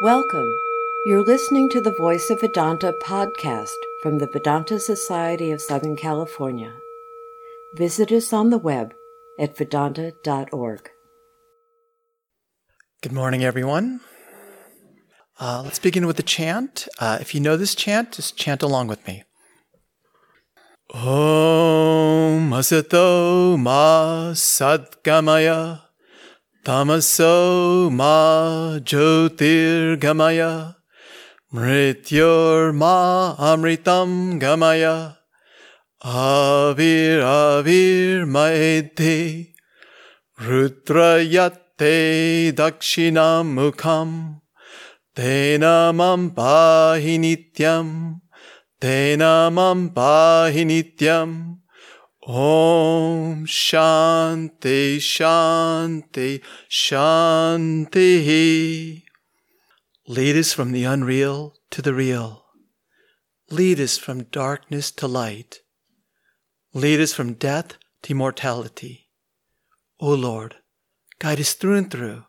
Welcome. You're listening to the Voice of Vedanta podcast from the Vedanta Society of Southern California. Visit us on the web at vedanta.org. Good morning, everyone. Uh, let's begin with the chant. Uh, if you know this chant, just chant along with me. Om Asato Ma Sadgamaya Tamaso Ma Jyotirgamaya Mrityor Ma Amritam Gamaya. Avir Avir Maedhi Rudrayate Dakshinam Mukham Tena Mam Pahi Nityam Tena Mam Om Shanti Shanti Shanti. Lead us from the unreal to the real. Lead us from darkness to light. Lead us from death to immortality. O Lord, guide us through and through,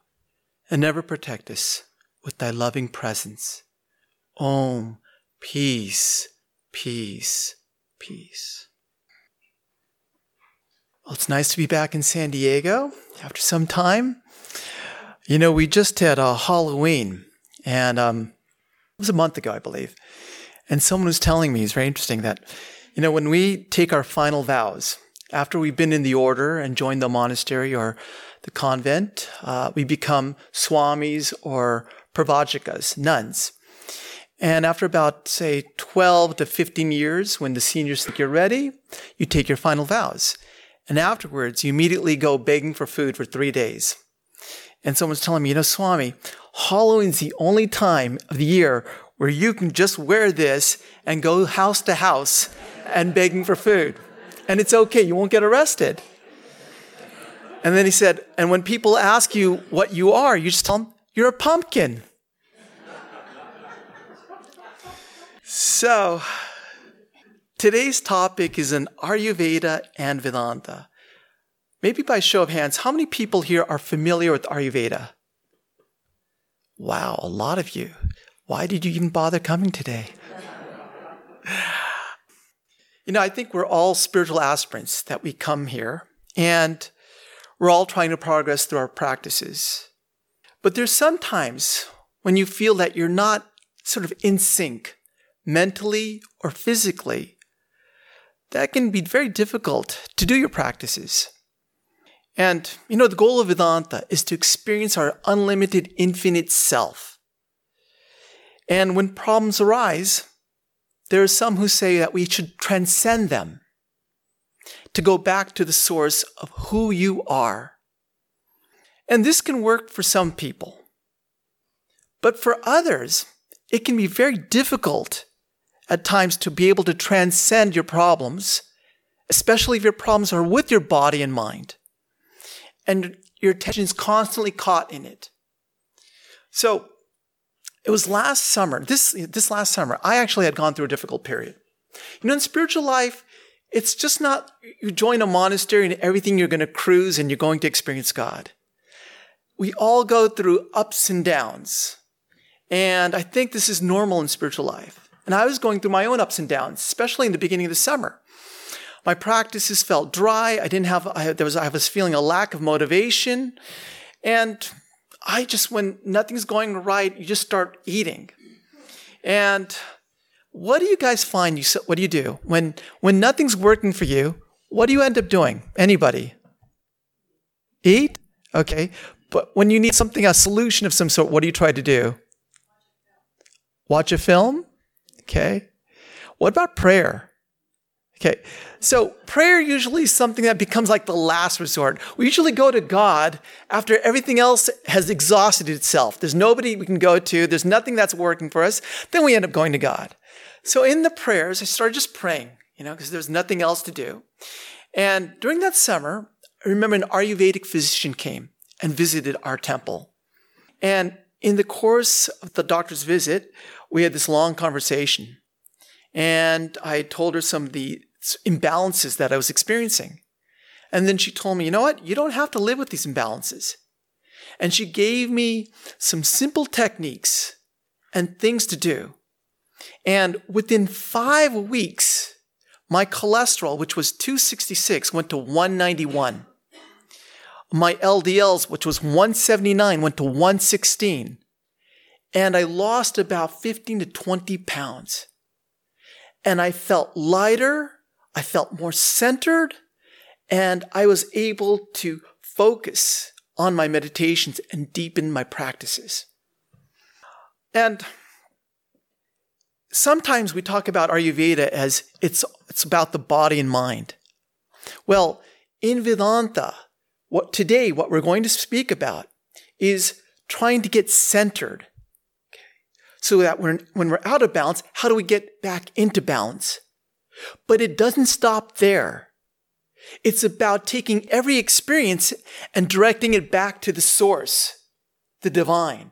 and never protect us with thy loving presence. Om, peace, peace, peace. Well, it's nice to be back in San Diego after some time. You know, we just had a Halloween, and um, it was a month ago, I believe. And someone was telling me, it's very interesting, that, you know, when we take our final vows, after we've been in the order and joined the monastery or the convent, uh, we become swamis or pravrajikas, nuns. And after about, say, 12 to 15 years, when the seniors think you're ready, you take your final vows. And afterwards, you immediately go begging for food for three days. And someone's telling me, you know, Swami, Halloween's the only time of the year where you can just wear this and go house to house and begging for food. And it's okay, you won't get arrested. And then he said, and when people ask you what you are, you just tell them, you're a pumpkin. so, Today's topic is an Ayurveda and Vedanta. Maybe by show of hands, how many people here are familiar with Ayurveda? Wow, a lot of you. Why did you even bother coming today? you know, I think we're all spiritual aspirants that we come here, and we're all trying to progress through our practices. But there's sometimes when you feel that you're not sort of in sync mentally or physically that can be very difficult to do your practices. And, you know, the goal of Vedanta is to experience our unlimited, infinite self. And when problems arise, there are some who say that we should transcend them to go back to the source of who you are. And this can work for some people. But for others, it can be very difficult at times to be able to transcend your problems, especially if your problems are with your body and mind, and your attention is constantly caught in it. So, it was last summer, this, this last summer, I actually had gone through a difficult period. You know, in spiritual life, it's just not you join a monastery and everything you're going to cruise and you're going to experience God. We all go through ups and downs. And I think this is normal in spiritual life. And I was going through my own ups and downs, especially in the beginning of the summer. My practices felt dry. I didn't have, I, there was, I was feeling a lack of motivation. And I just, when nothing's going right, you just start eating. And what do you guys find? You, what do you do? When, when nothing's working for you, what do you end up doing? Anybody? Eat? Okay. But when you need something, a solution of some sort, what do you try to do? Watch a film? Okay. What about prayer? Okay. So prayer usually is something that becomes like the last resort. We usually go to God after everything else has exhausted itself. There's nobody we can go to. There's nothing that's working for us. Then we end up going to God. So in the prayers, I started just praying, you know, because there's nothing else to do. And during that summer, I remember an Ayurvedic physician came and visited our temple. And in the course of the doctor's visit, we had this long conversation. And I told her some of the imbalances that I was experiencing. And then she told me, you know what? You don't have to live with these imbalances. And she gave me some simple techniques and things to do. And within five weeks, my cholesterol, which was 266, went to 191. My LDLs, which was 179, went to 116. And I lost about 15 to 20 pounds. And I felt lighter. I felt more centered. And I was able to focus on my meditations and deepen my practices. And sometimes we talk about Ayurveda as it's, it's about the body and mind. Well, in Vedanta, what today, what we're going to speak about is trying to get centered. So that when, when we're out of balance, how do we get back into balance? But it doesn't stop there. It's about taking every experience and directing it back to the source, the divine.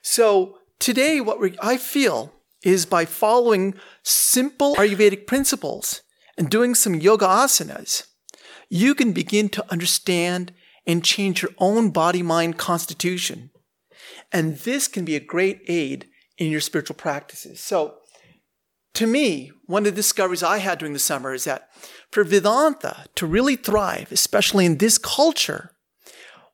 So today, what we, I feel is by following simple Ayurvedic principles and doing some yoga asanas, you can begin to understand and change your own body mind constitution. And this can be a great aid in your spiritual practices. So, to me, one of the discoveries I had during the summer is that for Vedanta to really thrive, especially in this culture,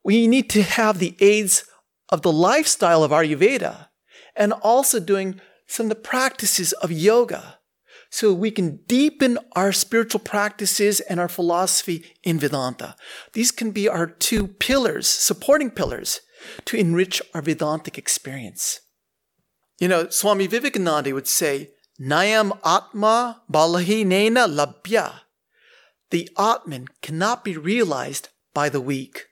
we need to have the aids of the lifestyle of Ayurveda and also doing some of the practices of yoga so we can deepen our spiritual practices and our philosophy in Vedanta. These can be our two pillars, supporting pillars, to enrich our Vedantic experience. You know, Swami Vivekananda would say, Nayam Atma Balahi Nena Labhya. The Atman cannot be realized by the weak.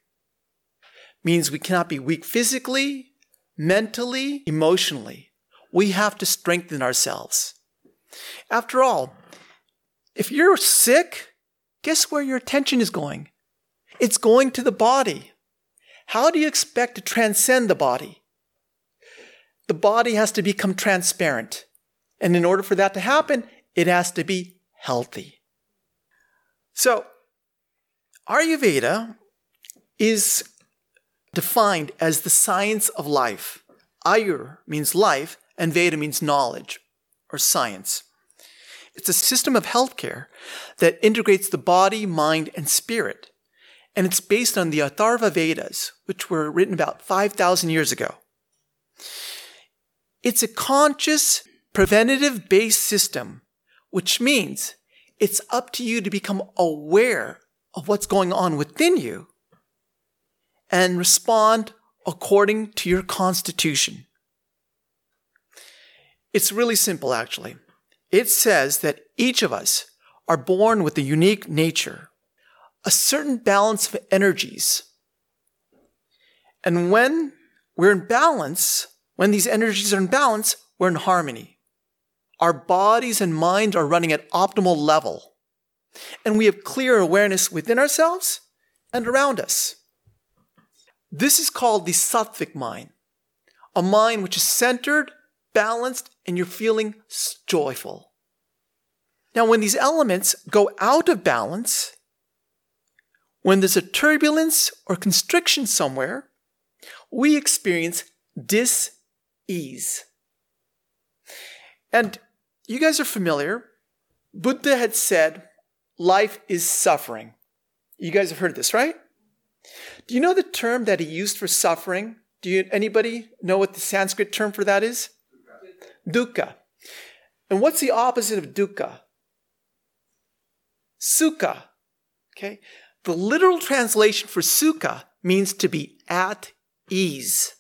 Means we cannot be weak physically, mentally, emotionally. We have to strengthen ourselves. After all, if you're sick, guess where your attention is going? It's going to the body. How do you expect to transcend the body? The body has to become transparent. And in order for that to happen, it has to be healthy. So, Ayurveda is defined as the science of life. Ayur means life, and Veda means knowledge or science. It's a system of healthcare that integrates the body, mind, and spirit. And it's based on the Atharva Vedas, which were written about 5,000 years ago. It's a conscious, preventative based system, which means it's up to you to become aware of what's going on within you and respond according to your constitution. It's really simple, actually. It says that each of us are born with a unique nature, a certain balance of energies. And when we're in balance, when these energies are in balance, we're in harmony. Our bodies and minds are running at optimal level. And we have clear awareness within ourselves and around us. This is called the sattvic mind, a mind which is centered balanced and you're feeling joyful. Now, when these elements go out of balance, when there's a turbulence or constriction somewhere, we experience dis-ease. And you guys are familiar. Buddha had said, life is suffering. You guys have heard this, right? Do you know the term that he used for suffering? Do you, anybody know what the Sanskrit term for that is? dukkha. And what's the opposite of dukkha? Sukha. Okay? The literal translation for sukha means to be at ease.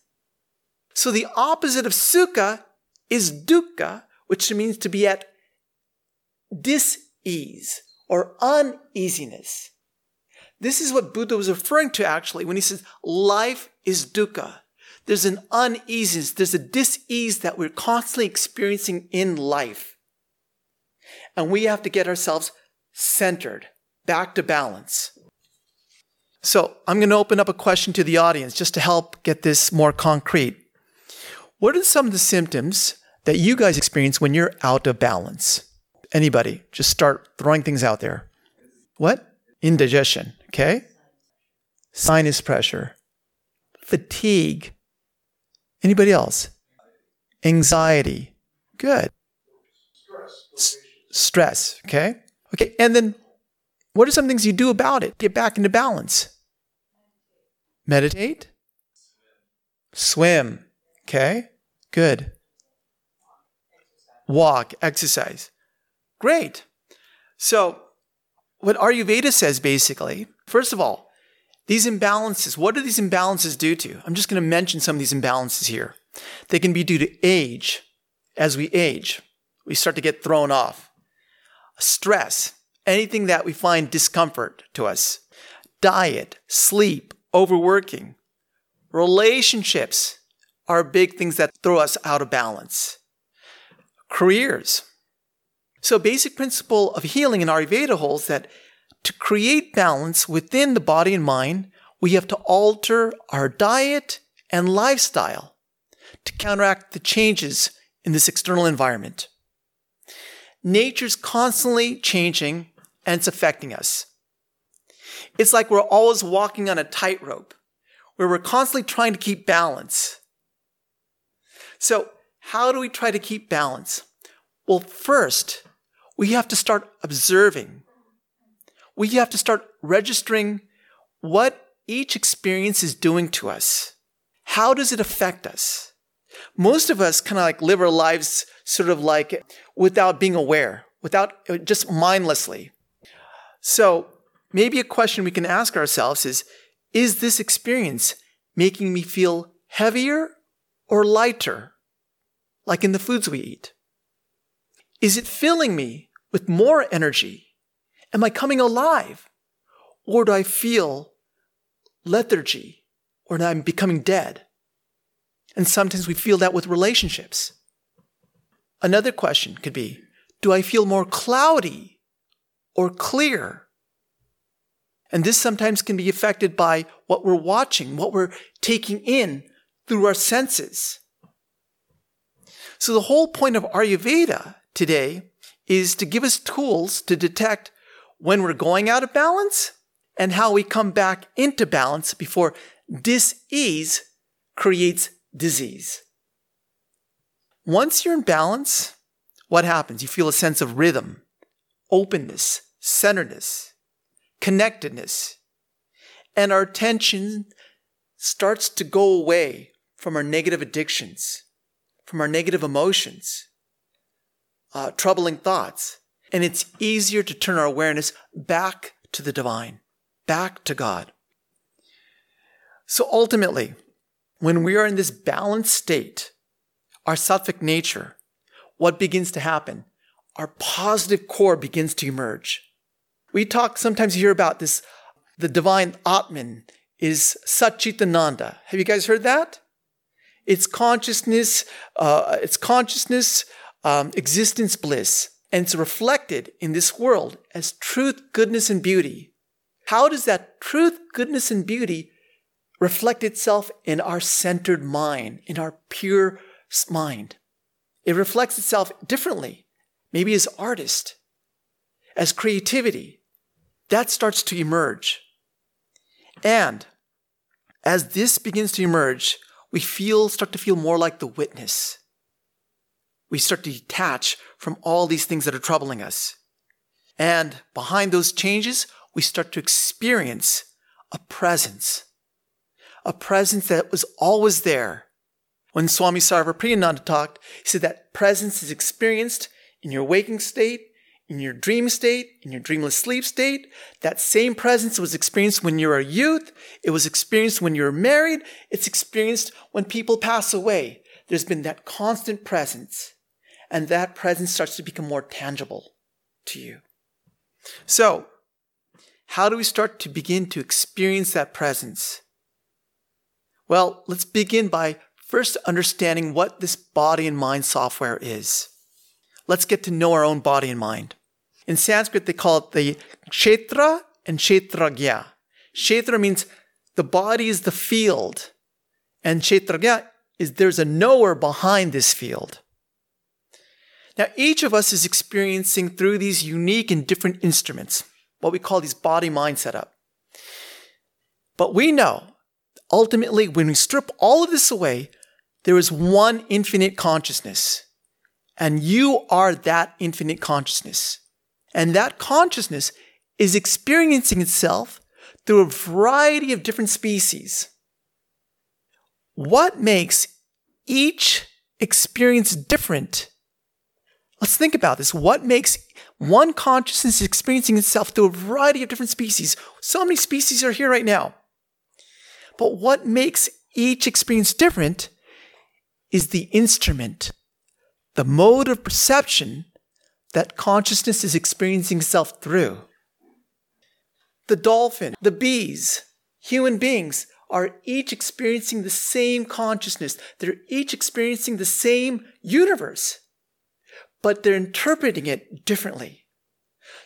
So the opposite of sukha is dukkha, which means to be at dis-ease or uneasiness. This is what Buddha was referring to actually when he says life is dukkha. There's an uneasiness, there's a dis-ease that we're constantly experiencing in life. And we have to get ourselves centered, back to balance. So I'm going to open up a question to the audience just to help get this more concrete. What are some of the symptoms that you guys experience when you're out of balance? Anybody? Just start throwing things out there. What? Indigestion. Okay. Sinus pressure, fatigue, Anybody else? Anxiety. Good. S- stress. Okay. Okay. And then what are some things you do about it? Get back into balance. Meditate. Swim. Okay. Good. Walk, exercise. Great. So, what Ayurveda says basically, first of all, these imbalances, what do these imbalances due to? I'm just going to mention some of these imbalances here. They can be due to age. As we age, we start to get thrown off. Stress, anything that we find discomfort to us. Diet, sleep, overworking. Relationships are big things that throw us out of balance. Careers. So, basic principle of healing in Ayurveda holds that to create balance within the body and mind, we have to alter our diet and lifestyle to counteract the changes in this external environment. Nature's constantly changing and it's affecting us. It's like we're always walking on a tightrope where we're constantly trying to keep balance. So, how do we try to keep balance? Well, first, we have to start observing we have to start registering what each experience is doing to us. How does it affect us? Most of us kind of like live our lives sort of like without being aware, without uh, just mindlessly. So maybe a question we can ask ourselves is Is this experience making me feel heavier or lighter, like in the foods we eat? Is it filling me with more energy? Am I coming alive? Or do I feel lethargy or that I'm becoming dead? And sometimes we feel that with relationships. Another question could be Do I feel more cloudy or clear? And this sometimes can be affected by what we're watching, what we're taking in through our senses. So, the whole point of Ayurveda today is to give us tools to detect when we're going out of balance and how we come back into balance before dis-ease creates disease. Once you're in balance, what happens? You feel a sense of rhythm, openness, centeredness, connectedness, and our attention starts to go away from our negative addictions, from our negative emotions, uh, troubling thoughts, and it's easier to turn our awareness back to the divine, back to God. So ultimately, when we are in this balanced state, our sattvic nature, what begins to happen? Our positive core begins to emerge. We talk sometimes hear about this, the divine Atman is Satchitananda. Have you guys heard that? It's consciousness, uh, it's consciousness, um, existence bliss and it's reflected in this world as truth, goodness, and beauty. How does that truth, goodness, and beauty reflect itself in our centered mind, in our pure mind? It reflects itself differently, maybe as artist, as creativity. That starts to emerge. And as this begins to emerge, we feel, start to feel more like the witness we start to detach from all these things that are troubling us. And behind those changes, we start to experience a presence, a presence that was always there. When Swami Sarvapriyananda talked, he said that presence is experienced in your waking state, in your dream state, in your dreamless sleep state. That same presence was experienced when you're a youth. It was experienced when you're married. It's experienced when people pass away. There's been that constant presence and that presence starts to become more tangible to you. So, how do we start to begin to experience that presence? Well, let's begin by first understanding what this body and mind software is. Let's get to know our own body and mind. In Sanskrit, they call it the kshetra and kshetragya. Kshetra means the body is the field, and kshetragya is there's a knower behind this field. Now, each of us is experiencing through these unique and different instruments, what we call these body mind setup. But we know ultimately when we strip all of this away, there is one infinite consciousness, and you are that infinite consciousness. And that consciousness is experiencing itself through a variety of different species. What makes each experience different? Let's think about this. What makes one consciousness experiencing itself through a variety of different species? So many species are here right now. But what makes each experience different is the instrument, the mode of perception that consciousness is experiencing itself through. The dolphin, the bees, human beings are each experiencing the same consciousness. They're each experiencing the same universe, but they're interpreting it differently.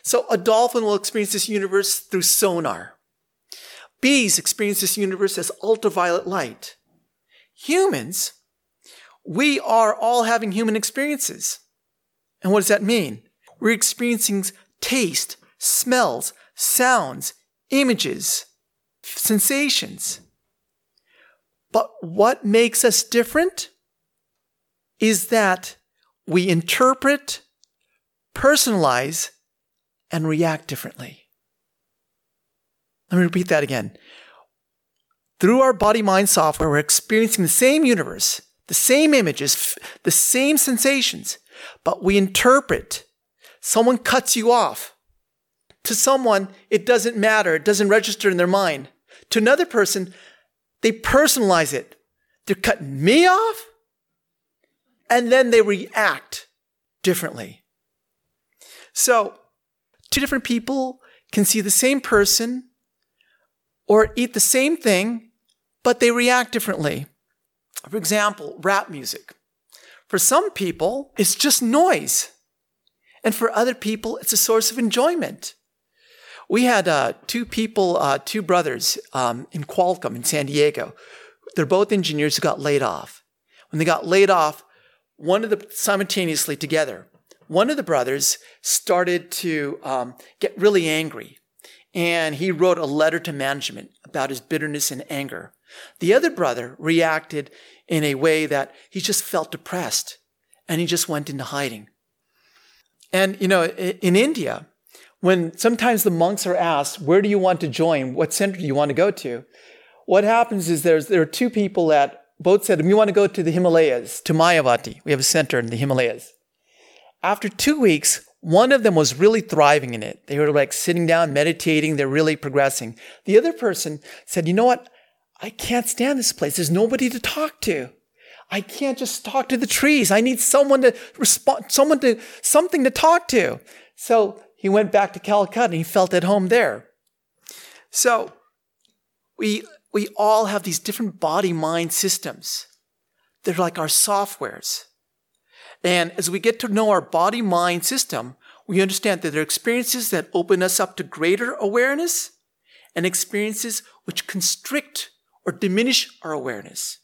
So a dolphin will experience this universe through sonar. Bees experience this universe as ultraviolet light. Humans, we are all having human experiences. And what does that mean? We're experiencing taste, smells, sounds, images, sensations. But what makes us different is that we interpret, personalize, and react differently. Let me repeat that again. Through our body mind software, we're experiencing the same universe, the same images, the same sensations, but we interpret. Someone cuts you off. To someone, it doesn't matter, it doesn't register in their mind. To another person, they personalize it. They're cutting me off, and then they react differently. So, two different people can see the same person or eat the same thing, but they react differently. For example, rap music. For some people, it's just noise. And for other people, it's a source of enjoyment. We had uh, two people, uh, two brothers um, in Qualcomm in San Diego. They're both engineers who got laid off. When they got laid off, one of the simultaneously together, one of the brothers started to um, get really angry and he wrote a letter to management about his bitterness and anger. The other brother reacted in a way that he just felt depressed and he just went into hiding. And, you know, in India, when sometimes the monks are asked, where do you want to join? What center do you want to go to? What happens is there's, there are two people that both said, we want to go to the Himalayas, to Mayavati. We have a center in the Himalayas. After two weeks, one of them was really thriving in it. They were like sitting down, meditating. They're really progressing. The other person said, you know what? I can't stand this place. There's nobody to talk to. I can't just talk to the trees. I need someone to respond, someone to, something to talk to. So he went back to Calcutta and he felt at home there. So we, we all have these different body mind systems. They're like our softwares. And as we get to know our body mind system, we understand that there are experiences that open us up to greater awareness and experiences which constrict or diminish our awareness.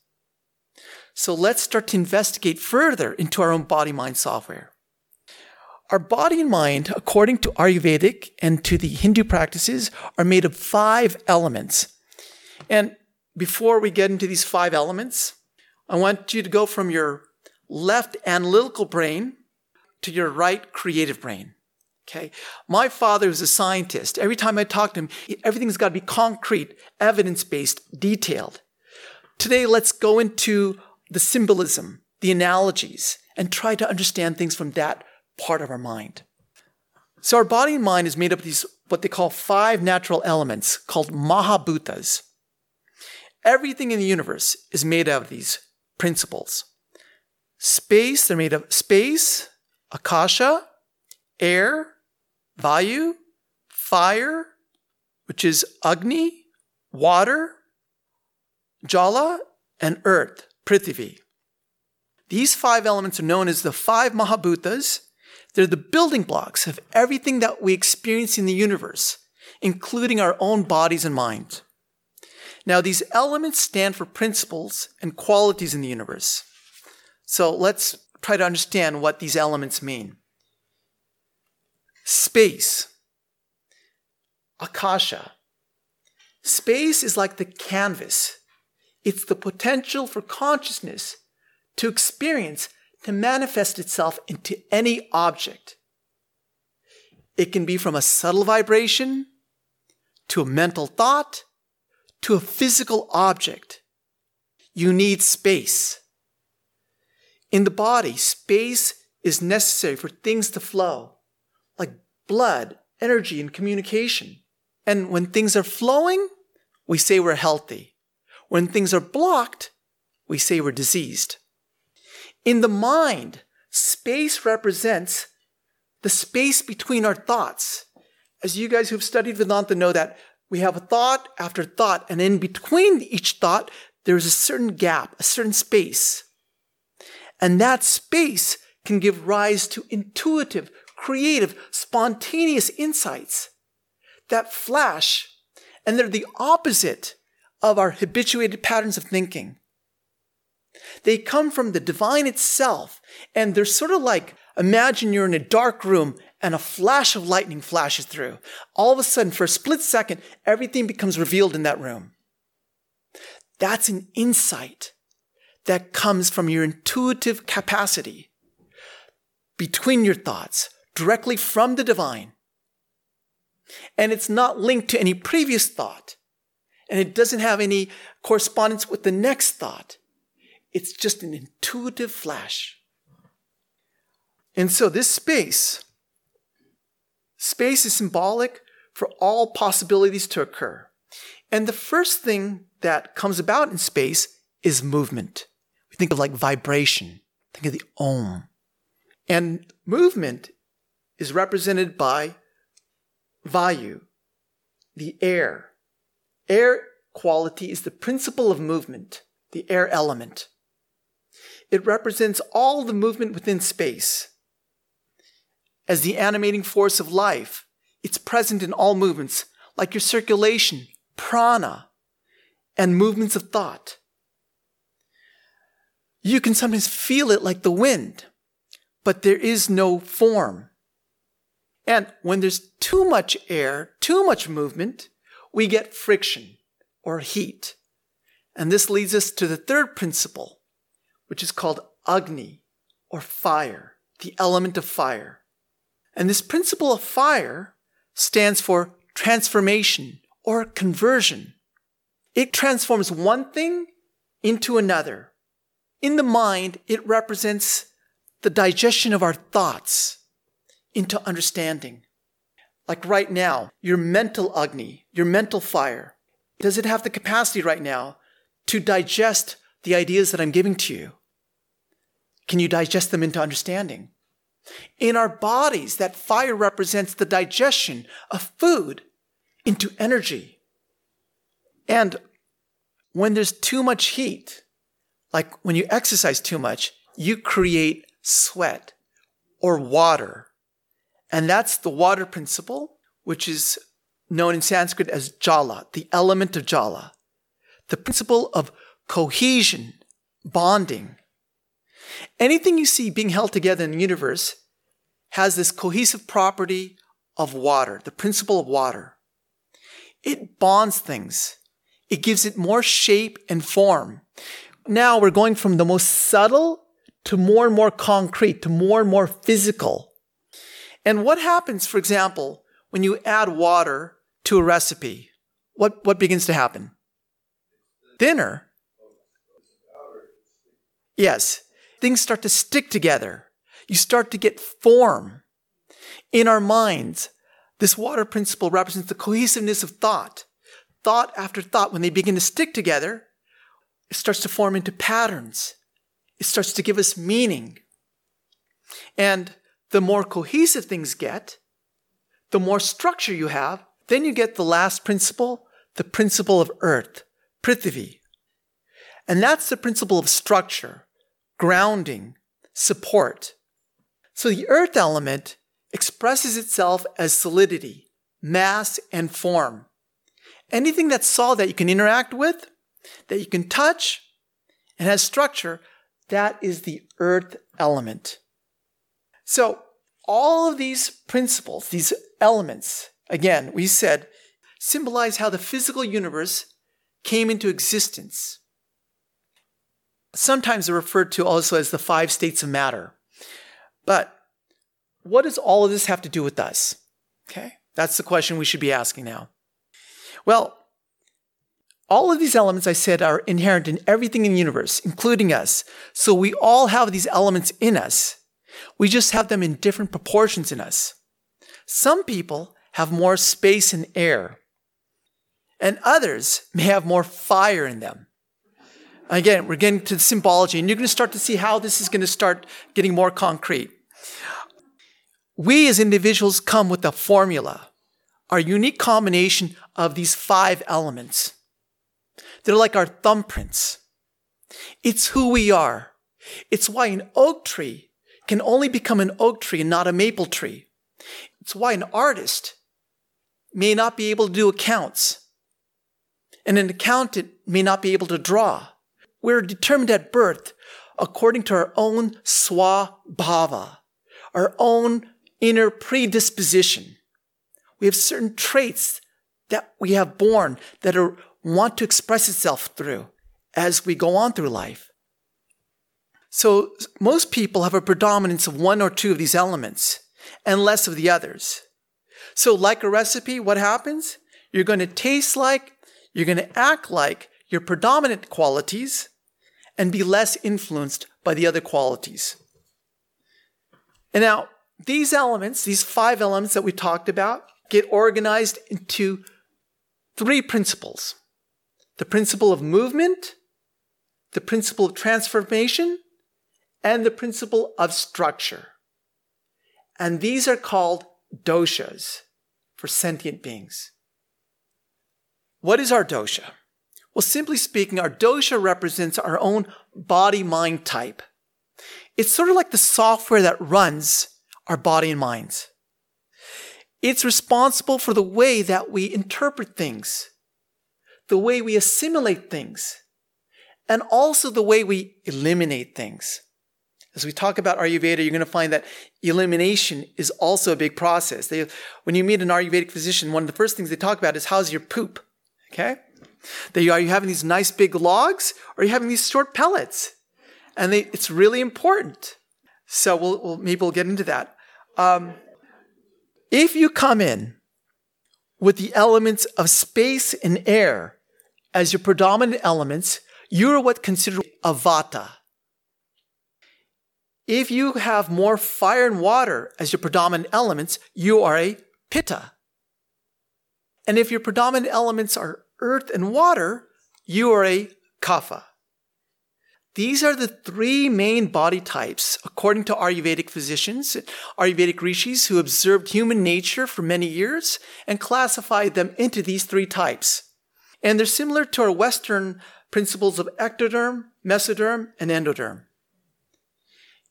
So let's start to investigate further into our own body mind software. Our body and mind, according to Ayurvedic and to the Hindu practices, are made of five elements. And before we get into these five elements, I want you to go from your left analytical brain to your right creative brain. Okay. My father was a scientist. Every time I talk to him, everything's got to be concrete, evidence based, detailed. Today, let's go into the symbolism, the analogies, and try to understand things from that part of our mind. So, our body and mind is made up of these, what they call five natural elements called Mahabhutas. Everything in the universe is made out of these principles. Space, they're made of space, akasha, air, vayu, fire, which is agni, water, jala, and earth, prithvi. These five elements are known as the five Mahabhutas. They're the building blocks of everything that we experience in the universe, including our own bodies and minds. Now, these elements stand for principles and qualities in the universe. So let's try to understand what these elements mean. Space, Akasha. Space is like the canvas, it's the potential for consciousness to experience, to manifest itself into any object. It can be from a subtle vibration to a mental thought to a physical object. You need space. In the body, space is necessary for things to flow, like blood, energy, and communication. And when things are flowing, we say we're healthy. When things are blocked, we say we're diseased. In the mind, space represents the space between our thoughts. As you guys who've studied Vedanta know that we have a thought after thought, and in between each thought, there's a certain gap, a certain space. And that space can give rise to intuitive, creative, spontaneous insights that flash, and they're the opposite of our habituated patterns of thinking. They come from the divine itself, and they're sort of like imagine you're in a dark room and a flash of lightning flashes through. All of a sudden, for a split second, everything becomes revealed in that room. That's an insight that comes from your intuitive capacity between your thoughts, directly from the divine. And it's not linked to any previous thought. And it doesn't have any correspondence with the next thought. It's just an intuitive flash. And so this space, space is symbolic for all possibilities to occur. And the first thing that comes about in space is movement. We think of like vibration. Think of the om. And movement is represented by vayu, the air. Air quality is the principle of movement, the air element. It represents all the movement within space. As the animating force of life, it's present in all movements, like your circulation, prana, and movements of thought. You can sometimes feel it like the wind, but there is no form. And when there's too much air, too much movement, we get friction or heat. And this leads us to the third principle, which is called Agni or fire, the element of fire. And this principle of fire stands for transformation or conversion. It transforms one thing into another. In the mind, it represents the digestion of our thoughts into understanding. Like right now, your mental Agni, your mental fire, does it have the capacity right now to digest the ideas that I'm giving to you? Can you digest them into understanding? In our bodies, that fire represents the digestion of food into energy. And when there's too much heat, like when you exercise too much, you create sweat or water. And that's the water principle, which is known in Sanskrit as jala, the element of jala, the principle of cohesion, bonding. Anything you see being held together in the universe has this cohesive property of water, the principle of water. It bonds things. It gives it more shape and form. Now we're going from the most subtle to more and more concrete, to more and more physical. And what happens, for example, when you add water to a recipe? What, what begins to happen? Thinner. Yes, things start to stick together. You start to get form. In our minds, this water principle represents the cohesiveness of thought. Thought after thought, when they begin to stick together, it starts to form into patterns. It starts to give us meaning. And the more cohesive things get, the more structure you have, then you get the last principle, the principle of earth, Prithvi. And that's the principle of structure, grounding, support. So the earth element expresses itself as solidity, mass, and form. Anything that's solid that you can interact with, that you can touch, and has structure, that is the earth element. So, all of these principles, these elements, again, we said, symbolize how the physical universe came into existence. Sometimes they're referred to also as the five states of matter. But what does all of this have to do with us? Okay, that's the question we should be asking now. Well, all of these elements I said are inherent in everything in the universe, including us. So we all have these elements in us. We just have them in different proportions in us. Some people have more space and air, and others may have more fire in them. Again, we're getting to the symbology, and you're going to start to see how this is going to start getting more concrete. We as individuals come with a formula, our unique combination of these five elements. They're like our thumbprints. It's who we are. It's why an oak tree can only become an oak tree and not a maple tree. It's why an artist may not be able to do accounts and an accountant may not be able to draw. We're determined at birth according to our own swabhava, our own inner predisposition. We have certain traits that we have born that are, want to express itself through as we go on through life. So most people have a predominance of one or two of these elements and less of the others. So like a recipe, what happens? You're going to taste like, you're going to act like your predominant qualities and be less influenced by the other qualities. And now, these elements, these five elements that we talked about, get organized into three principles the principle of movement, the principle of transformation, and the principle of structure. And these are called doshas for sentient beings. What is our dosha? Well, simply speaking, our dosha represents our own body mind type. It's sort of like the software that runs our body and minds. It's responsible for the way that we interpret things, the way we assimilate things, and also the way we eliminate things. As we talk about Ayurveda, you're going to find that elimination is also a big process. They, when you meet an Ayurvedic physician, one of the first things they talk about is how's your poop? Okay? They, are you having these nice big logs or are you having these short pellets? And they, it's really important. So we'll, we'll, maybe we'll get into that. Um, if you come in with the elements of space and air as your predominant elements, you're what considered a vata. If you have more fire and water as your predominant elements, you are a pitta. And if your predominant elements are earth and water, you are a kapha. These are the three main body types, according to Ayurvedic physicians, Ayurvedic rishis who observed human nature for many years and classified them into these three types. And they're similar to our Western principles of ectoderm, mesoderm, and endoderm.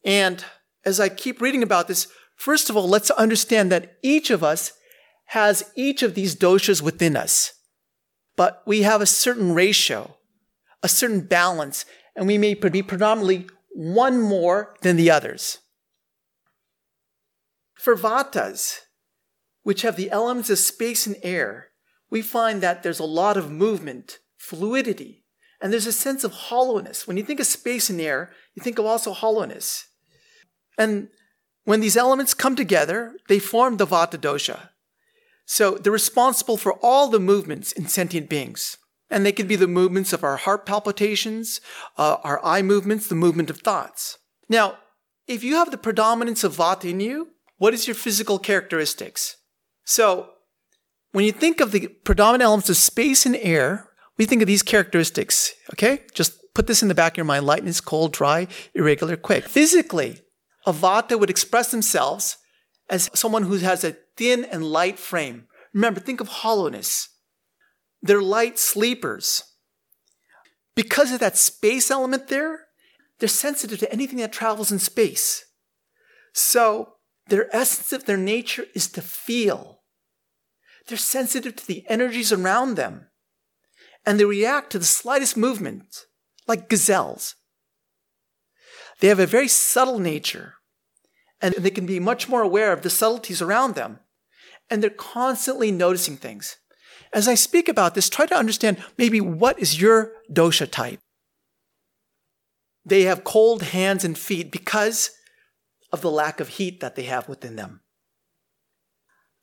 And as I keep reading about this, first of all, let's understand that each of us has each of these doshas within us. But we have a certain ratio, a certain balance, and we may be predominantly one more than the others. For vatas, which have the elements of space and air, we find that there's a lot of movement, fluidity, and there's a sense of hollowness. When you think of space and air, you think of also hollowness. And when these elements come together, they form the vata dosha. So they're responsible for all the movements in sentient beings. And they could be the movements of our heart palpitations, uh, our eye movements, the movement of thoughts. Now, if you have the predominance of Vata in you, what is your physical characteristics? So, when you think of the predominant elements of space and air, we think of these characteristics, okay? Just put this in the back of your mind lightness, cold, dry, irregular, quick. Physically, a Vata would express themselves as someone who has a thin and light frame. Remember, think of hollowness. They're light sleepers. Because of that space element there, they're sensitive to anything that travels in space. So, their essence of their nature is to feel. They're sensitive to the energies around them. And they react to the slightest movement, like gazelles. They have a very subtle nature and they can be much more aware of the subtleties around them. And they're constantly noticing things. As I speak about this, try to understand maybe what is your dosha type. They have cold hands and feet because of the lack of heat that they have within them.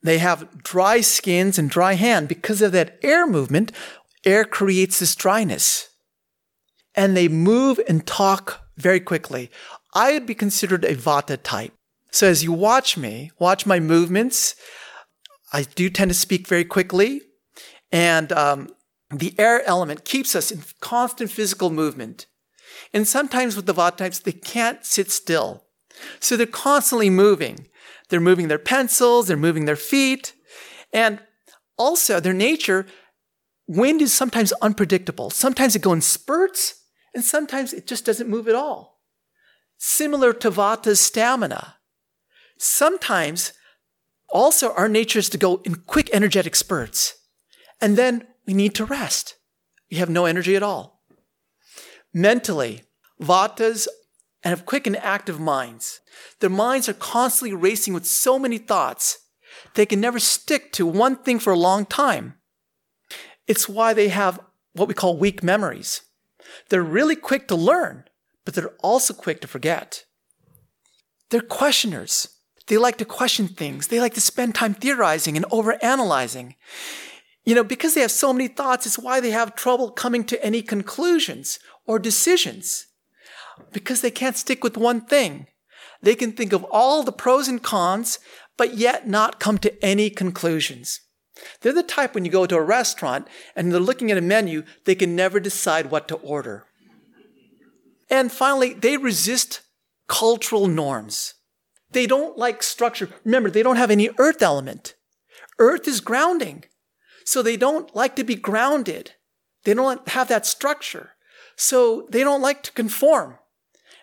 They have dry skins and dry hand because of that air movement. Air creates this dryness. And they move and talk very quickly. I would be considered a Vata type. So as you watch me, watch my movements, I do tend to speak very quickly. And um, the air element keeps us in constant physical movement. And sometimes with the Vata types, they can't sit still. So they're constantly moving. They're moving their pencils, they're moving their feet. And also, their nature, wind is sometimes unpredictable. Sometimes it goes in spurts, and sometimes it just doesn't move at all. Similar to Vata's stamina. Sometimes also our nature is to go in quick energetic spurts. And then we need to rest. We have no energy at all. Mentally, Vatas and have quick and active minds. Their minds are constantly racing with so many thoughts. They can never stick to one thing for a long time. It's why they have what we call weak memories. They're really quick to learn, but they're also quick to forget. They're questioners. They like to question things. They like to spend time theorizing and overanalyzing. You know, because they have so many thoughts, it's why they have trouble coming to any conclusions or decisions because they can't stick with one thing. They can think of all the pros and cons, but yet not come to any conclusions. They're the type when you go to a restaurant and they're looking at a menu, they can never decide what to order. And finally, they resist cultural norms. They don't like structure. Remember, they don't have any earth element. Earth is grounding. So they don't like to be grounded. They don't have that structure. So they don't like to conform.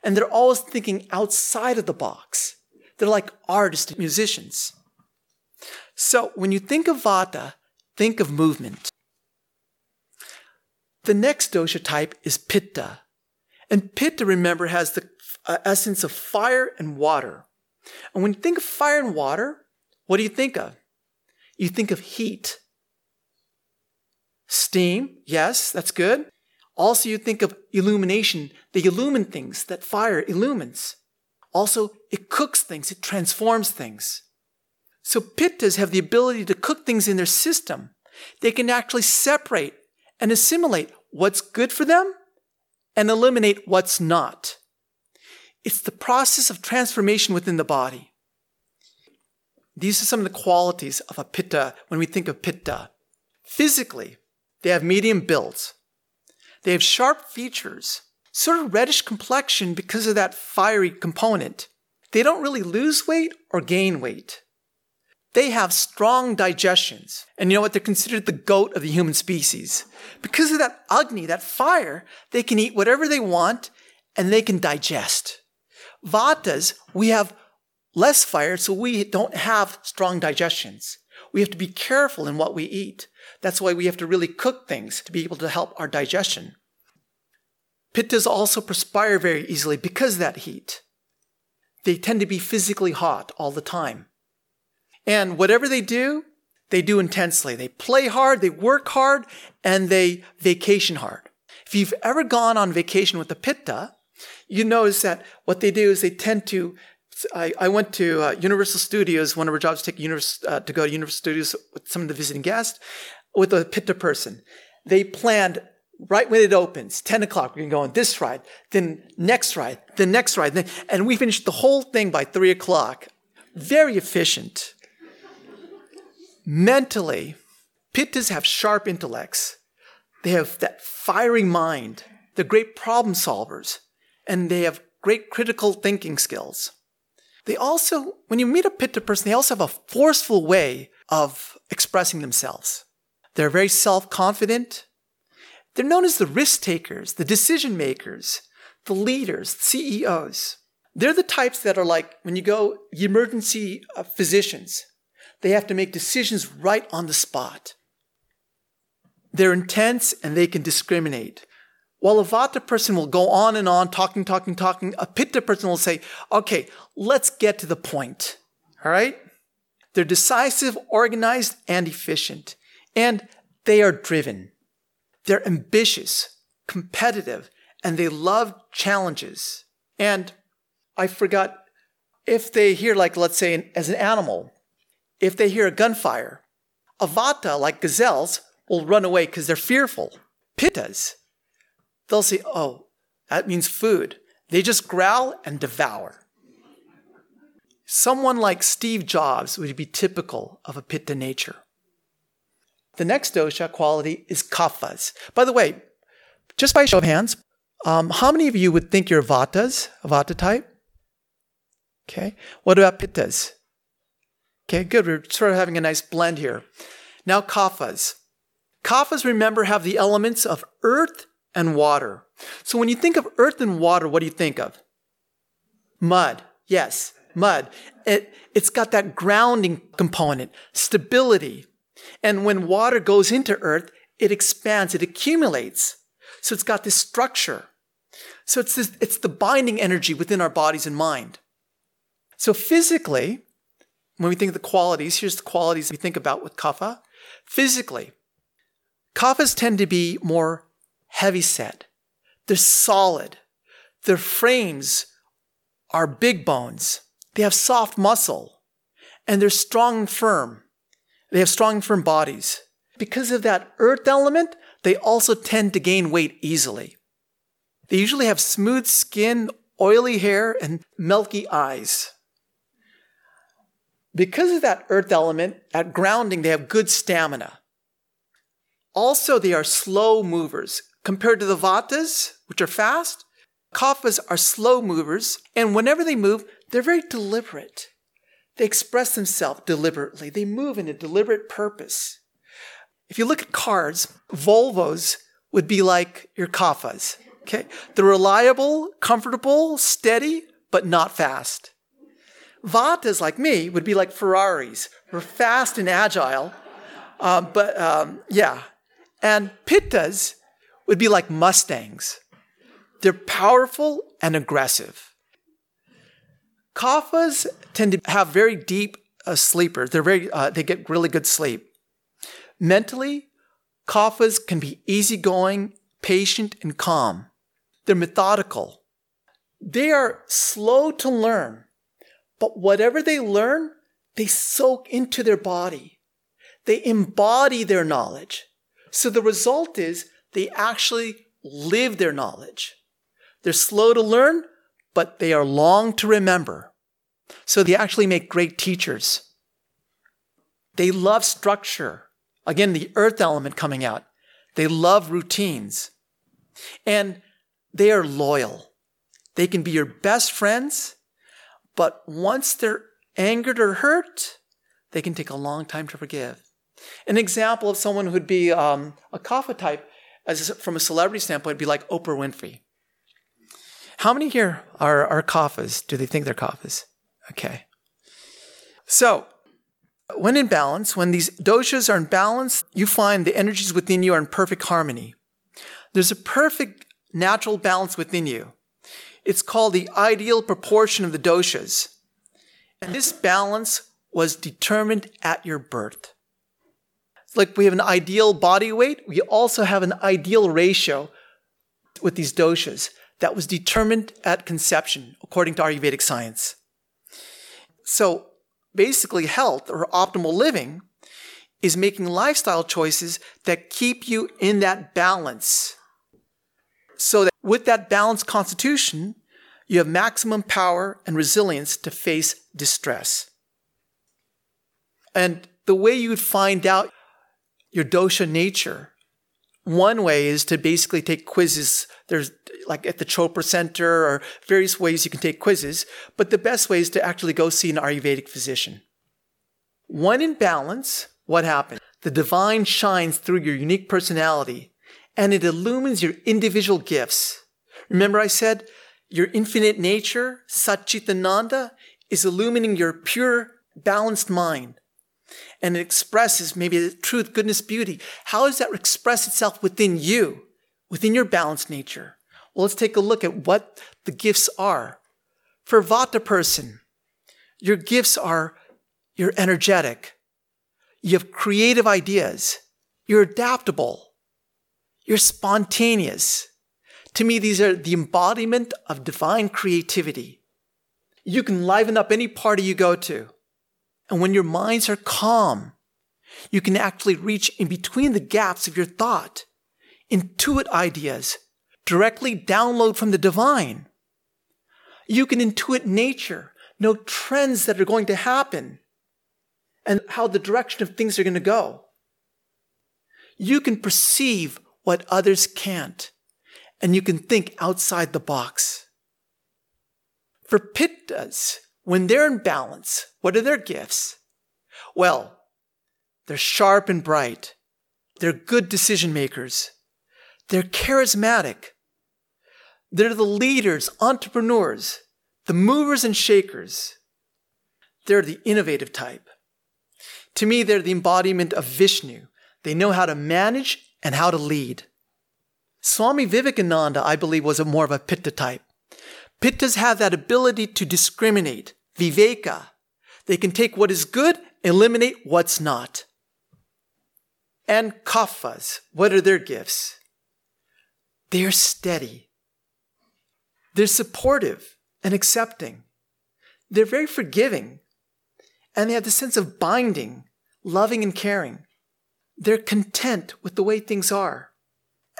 And they're always thinking outside of the box. They're like artists, musicians. So when you think of Vata, think of movement. The next dosha type is Pitta. And Pitta, remember, has the uh, essence of fire and water. And when you think of fire and water, what do you think of? You think of heat. Steam, yes, that's good. Also, you think of illumination. They illumine things that fire illumines. Also, it cooks things, it transforms things. So, pittas have the ability to cook things in their system. They can actually separate and assimilate what's good for them and eliminate what's not. It's the process of transformation within the body. These are some of the qualities of a pitta when we think of pitta. Physically, they have medium builds. They have sharp features, sort of reddish complexion because of that fiery component. They don't really lose weight or gain weight. They have strong digestions. And you know what? They're considered the goat of the human species. Because of that Agni, that fire, they can eat whatever they want and they can digest. Vatas, we have less fire, so we don't have strong digestions. We have to be careful in what we eat. That's why we have to really cook things to be able to help our digestion. Pittas also perspire very easily because of that heat. They tend to be physically hot all the time. And whatever they do, they do intensely. They play hard, they work hard, and they vacation hard. If you've ever gone on vacation with a pitta, you notice that what they do is they tend to I, I went to uh, Universal Studios. One of our jobs to, take univers, uh, to go to Universal Studios with some of the visiting guests with a Pitta person. They planned right when it opens, 10 o'clock, we're going to go on this ride, then next ride, then next ride. And we finished the whole thing by 3 o'clock. Very efficient. Mentally, Pittas have sharp intellects. They have that fiery mind. They're great problem solvers. And they have great critical thinking skills. They also, when you meet a Pitta person, they also have a forceful way of expressing themselves. They're very self confident. They're known as the risk takers, the decision makers, the leaders, CEOs. They're the types that are like when you go emergency uh, physicians, they have to make decisions right on the spot. They're intense and they can discriminate. While a Vata person will go on and on, talking, talking, talking, a Pitta person will say, okay, let's get to the point. All right? They're decisive, organized, and efficient. And they are driven. They're ambitious, competitive, and they love challenges. And I forgot if they hear, like, let's say, as an animal, if they hear a gunfire, a Vata, like gazelles, will run away because they're fearful. Pittas, they'll say, oh, that means food. They just growl and devour. Someone like Steve Jobs would be typical of a pitta nature. The next dosha quality is kaphas. By the way, just by show of hands, um, how many of you would think you're vatas, vata type? Okay. What about pittas? Okay, good. We're sort of having a nice blend here. Now, kaphas. Kaphas, remember, have the elements of earth and water. So when you think of earth and water, what do you think of? Mud. Yes, mud. It, it's got that grounding component, stability. And when water goes into earth, it expands, it accumulates. So it's got this structure. So it's, this, it's the binding energy within our bodies and mind. So physically, when we think of the qualities, here's the qualities we think about with kapha. Physically, kaphas tend to be more heavy set. They're solid. Their frames are big bones. They have soft muscle and they're strong and firm. They have strong and firm bodies. Because of that earth element, they also tend to gain weight easily. They usually have smooth skin, oily hair, and milky eyes. Because of that earth element, at grounding, they have good stamina. Also, they are slow movers. Compared to the vatas, which are fast, kaphas are slow movers, and whenever they move, they're very deliberate. They express themselves deliberately. They move in a deliberate purpose. If you look at cars, Volvos would be like your kaphas. Okay? They're reliable, comfortable, steady, but not fast. Vatas, like me, would be like Ferraris. We're fast and agile, uh, but um, yeah. And Pittas would be like Mustangs. They're powerful and aggressive. Kaphas tend to have very deep uh, sleepers. They're very, uh, they get really good sleep. Mentally, kaphas can be easygoing, patient, and calm. They're methodical. They are slow to learn, but whatever they learn, they soak into their body. They embody their knowledge. So the result is they actually live their knowledge. They're slow to learn, but they are long to remember. So they actually make great teachers. They love structure. Again, the earth element coming out. They love routines. And they are loyal. They can be your best friends, but once they're angered or hurt, they can take a long time to forgive. An example of someone who'd be um, a kapha type as from a celebrity standpoint, would be like Oprah Winfrey. How many here are, are? Do they think they're kaphas? Okay. So, when in balance, when these doshas are in balance, you find the energies within you are in perfect harmony. There's a perfect natural balance within you. It's called the ideal proportion of the doshas. And this balance was determined at your birth It's like we have an ideal body weight, we also have an ideal ratio with these doshas that was determined at conception, according to Ayurvedic science. So basically, health or optimal living is making lifestyle choices that keep you in that balance. So that with that balanced constitution, you have maximum power and resilience to face distress. And the way you would find out your dosha nature. One way is to basically take quizzes. There's like at the Chopra Center or various ways you can take quizzes, but the best way is to actually go see an Ayurvedic physician. One in balance, what happens? The divine shines through your unique personality and it illumines your individual gifts. Remember, I said your infinite nature, Satchitananda, is illumining your pure, balanced mind and it expresses maybe the truth, goodness, beauty. How does that express itself within you, within your balanced nature? Well, let's take a look at what the gifts are. For Vata person, your gifts are you're energetic, you have creative ideas, you're adaptable, you're spontaneous. To me, these are the embodiment of divine creativity. You can liven up any party you go to. And when your minds are calm, you can actually reach in between the gaps of your thought, intuit ideas, directly download from the divine. You can intuit nature, know trends that are going to happen, and how the direction of things are going to go. You can perceive what others can't, and you can think outside the box. For pittas, when they're in balance, what are their gifts? Well, they're sharp and bright. They're good decision makers. They're charismatic. They're the leaders, entrepreneurs, the movers and shakers. They're the innovative type. To me, they're the embodiment of Vishnu. They know how to manage and how to lead. Swami Vivekananda, I believe, was a more of a Pitta type. Pittas have that ability to discriminate, viveka. They can take what is good, eliminate what's not. And kaphas, what are their gifts? They're steady. They're supportive and accepting. They're very forgiving. And they have the sense of binding, loving, and caring. They're content with the way things are.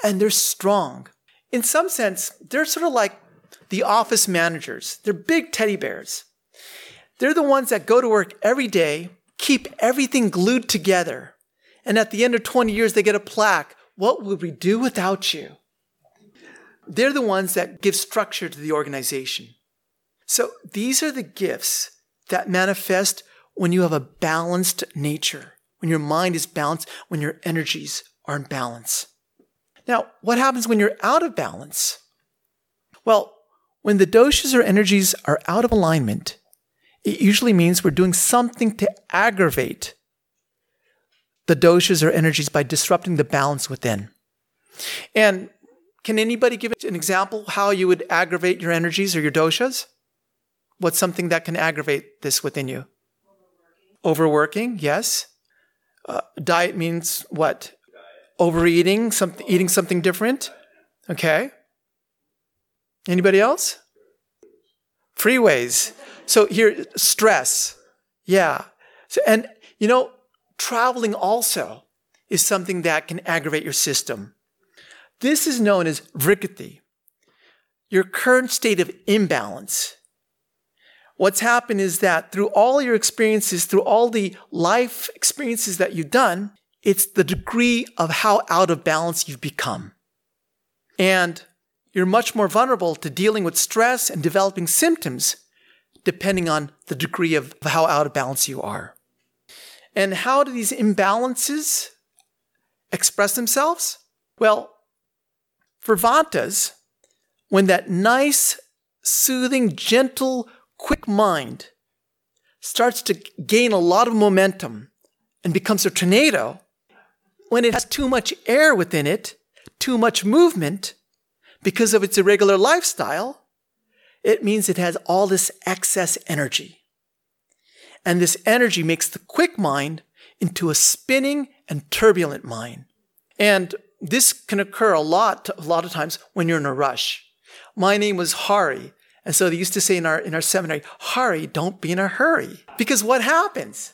And they're strong. In some sense, they're sort of like the office managers. They're big teddy bears. They're the ones that go to work every day, keep everything glued together. And at the end of 20 years, they get a plaque. What would we do without you? They're the ones that give structure to the organization. So these are the gifts that manifest when you have a balanced nature, when your mind is balanced, when your energies are in balance. Now, what happens when you're out of balance? Well, when the doshas or energies are out of alignment, it usually means we're doing something to aggravate the doshas or energies by disrupting the balance within. And can anybody give an example how you would aggravate your energies or your doshas? What's something that can aggravate this within you? Overworking, Overworking yes. Uh, diet means what? Overeating, something, eating something different. Okay. Anybody else? Freeways. So here, stress. Yeah. So, and you know, traveling also is something that can aggravate your system. This is known as vikriti, your current state of imbalance. What's happened is that through all your experiences, through all the life experiences that you've done, it's the degree of how out of balance you've become. And you're much more vulnerable to dealing with stress and developing symptoms depending on the degree of how out of balance you are. And how do these imbalances express themselves? Well, for Vatas, when that nice, soothing, gentle, quick mind starts to gain a lot of momentum and becomes a tornado, when it has too much air within it, too much movement, because of its irregular lifestyle, it means it has all this excess energy. And this energy makes the quick mind into a spinning and turbulent mind. And this can occur a lot, a lot of times when you're in a rush. My name was Hari. And so they used to say in our, in our seminary, Hari, don't be in a hurry. Because what happens?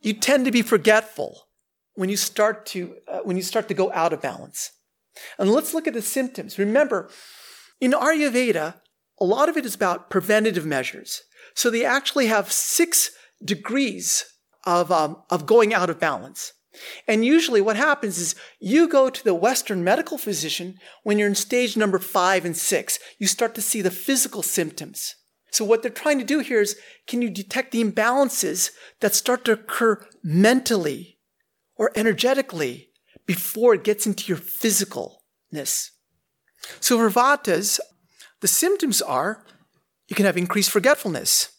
You tend to be forgetful when you start to, uh, when you start to go out of balance. And let's look at the symptoms. Remember, in Ayurveda, a lot of it is about preventative measures. So they actually have six degrees of, um, of going out of balance. And usually what happens is you go to the Western medical physician when you're in stage number five and six. You start to see the physical symptoms. So what they're trying to do here is, can you detect the imbalances that start to occur mentally or energetically before it gets into your physicalness? So for Vatas, the symptoms are you can have increased forgetfulness.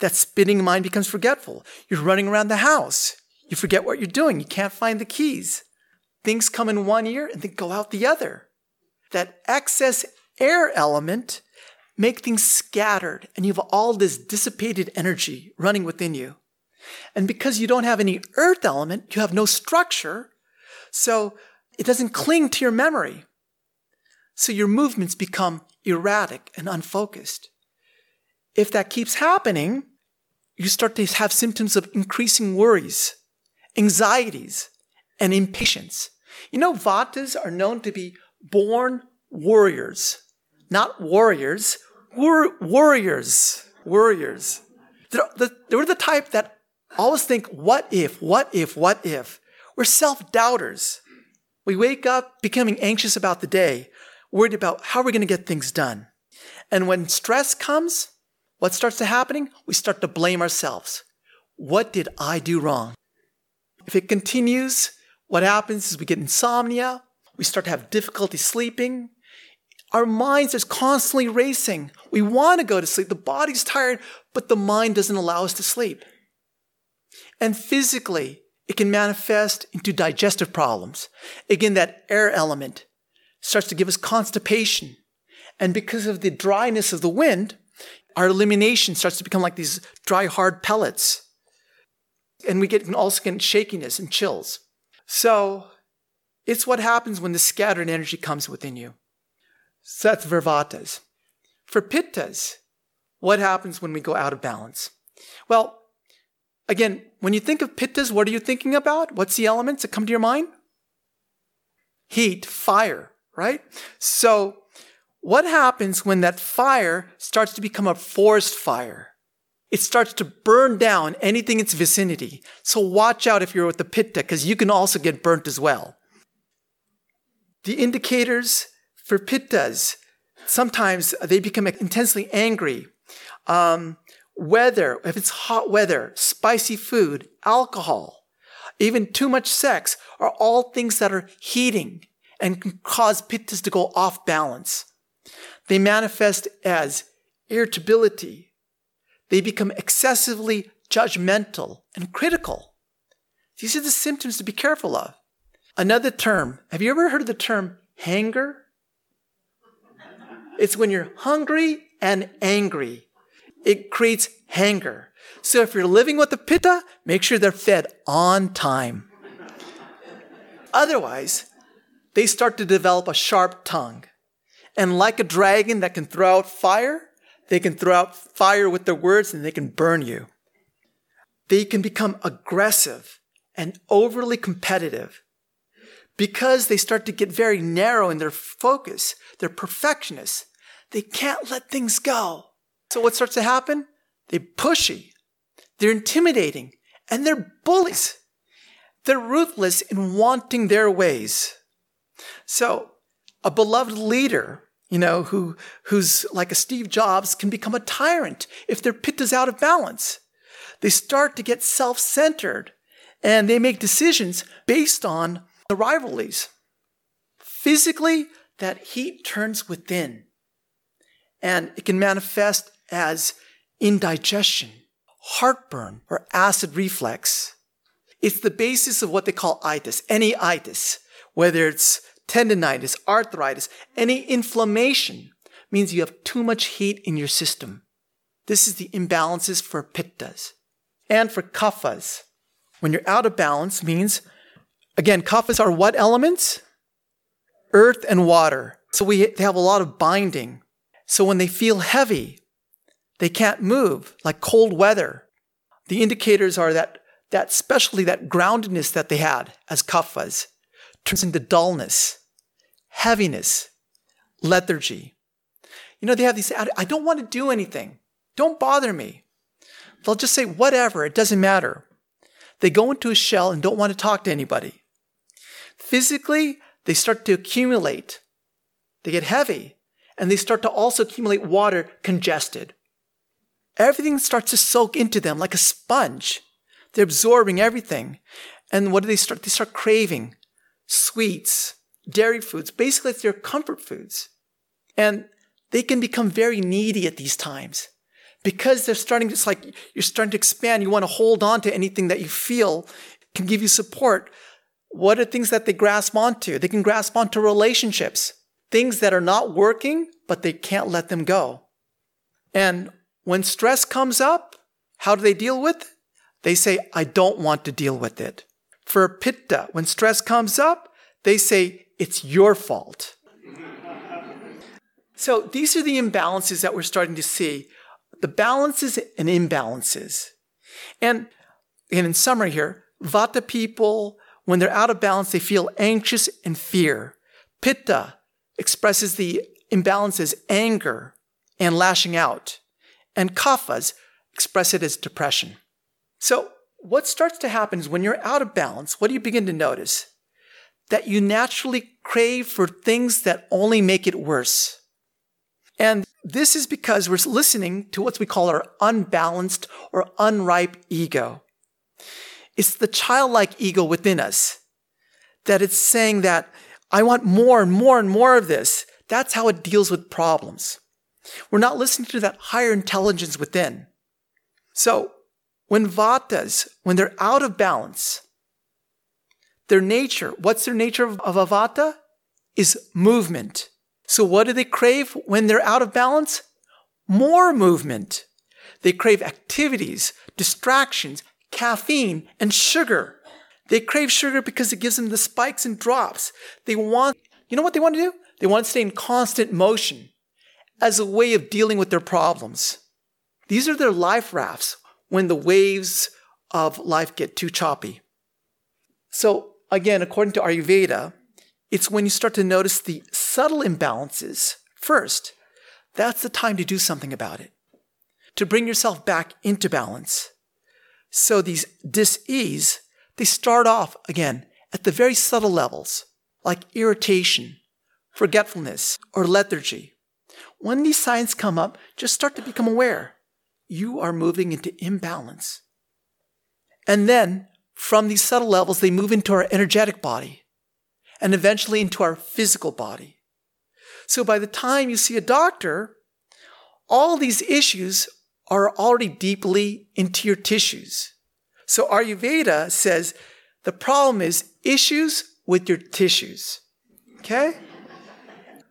That spinning mind becomes forgetful. You're running around the house. You forget what you're doing. You can't find the keys. Things come in one ear and then go out the other. That excess air element make things scattered and you have all this dissipated energy running within you. And because you don't have any earth element, you have no structure. So it doesn't cling to your memory. So your movements become erratic and unfocused. If that keeps happening, you start to have symptoms of increasing worries, anxieties, and impatience. You know, Vatas are known to be born warriors, not warriors, war- warriors, warriors. They're the, they're the type that always think, what if, what if, what if? We're self doubters. We wake up becoming anxious about the day, worried about how we're going to get things done. And when stress comes, what starts to happening? We start to blame ourselves. What did I do wrong? If it continues, what happens is we get insomnia, we start to have difficulty sleeping. Our minds is constantly racing. We want to go to sleep. The body's tired, but the mind doesn't allow us to sleep. And physically, it can manifest into digestive problems. Again, that air element starts to give us constipation. And because of the dryness of the wind, our elimination starts to become like these dry, hard pellets. And we get also get shakiness and chills. So it's what happens when the scattered energy comes within you. So that's Vatas. For Pittas, what happens when we go out of balance? Well, again, when you think of Pittas, what are you thinking about? What's the elements that come to your mind? Heat, fire, right? So what happens when that fire starts to become a forest fire? It starts to burn down anything in its vicinity. So watch out if you're with the pitta, because you can also get burnt as well. The indicators for pittas, sometimes they become intensely angry. Um, weather, if it's hot weather, spicy food, alcohol, even too much sex are all things that are heating and can cause pittas to go off balance. They manifest as irritability. They become excessively judgmental and critical. These are the symptoms to be careful of. Another term. Have you ever heard of the term hanger? It's when you're hungry and angry. It creates hanger. So if you're living with the pitta, make sure they're fed on time. Otherwise, they start to develop a sharp tongue. And like a dragon that can throw out fire, they can throw out fire with their words and they can burn you. They can become aggressive and overly competitive because they start to get very narrow in their focus. They're perfectionists. They can't let things go. So what starts to happen? They're pushy. They're intimidating and they're bullies. They're ruthless in wanting their ways. So a beloved leader you know, who, who's like a Steve Jobs can become a tyrant if their pitta's out of balance. They start to get self-centered and they make decisions based on the rivalries. Physically, that heat turns within and it can manifest as indigestion, heartburn, or acid reflux. It's the basis of what they call itis, any itis, whether it's tendonitis, arthritis, any inflammation means you have too much heat in your system. This is the imbalances for pittas. And for kaphas, when you're out of balance means, again, kaphas are what elements? Earth and water. So we they have a lot of binding. So when they feel heavy, they can't move, like cold weather. The indicators are that, that especially that groundedness that they had as kaphas turns into dullness, heaviness, lethargy. You know, they have these, I don't want to do anything. Don't bother me. They'll just say, whatever, it doesn't matter. They go into a shell and don't want to talk to anybody. Physically, they start to accumulate. They get heavy and they start to also accumulate water congested. Everything starts to soak into them like a sponge. They're absorbing everything. And what do they start? They start craving sweets, dairy foods. Basically, it's their comfort foods. And they can become very needy at these times because they're starting, it's like you're starting to expand. You want to hold on to anything that you feel can give you support. What are things that they grasp onto? They can grasp onto relationships, things that are not working, but they can't let them go. And when stress comes up, how do they deal with it? They say, I don't want to deal with it. For pitta, when stress comes up, they say, it's your fault. So these are the imbalances that we're starting to see the balances and imbalances. And, and in summary here, Vata people, when they're out of balance, they feel anxious and fear. Pitta expresses the imbalances anger and lashing out. And Kaphas express it as depression. So what starts to happen is when you're out of balance, what do you begin to notice? That you naturally crave for things that only make it worse. And this is because we're listening to what we call our unbalanced or unripe ego. It's the childlike ego within us that it's saying that I want more and more and more of this. That's how it deals with problems. We're not listening to that higher intelligence within. So when vatas, when they're out of balance, their nature, what's their nature of, of a vata? Is movement. So what do they crave when they're out of balance? More movement. They crave activities, distractions, caffeine, and sugar. They crave sugar because it gives them the spikes and drops. They want, you know what they want to do? They want to stay in constant motion as a way of dealing with their problems. These are their life rafts when the waves of life get too choppy. So, again, according to Ayurveda, it's when you start to notice the subtle imbalances first. That's the time to do something about it, to bring yourself back into balance. So, these dis-ease, they start off again at the very subtle levels, like irritation, forgetfulness, or lethargy. When these signs come up, just start to become aware you are moving into imbalance. And then from these subtle levels, they move into our energetic body and eventually into our physical body. So by the time you see a doctor, all these issues are already deeply into your tissues. So Ayurveda says the problem is issues with your tissues. Okay?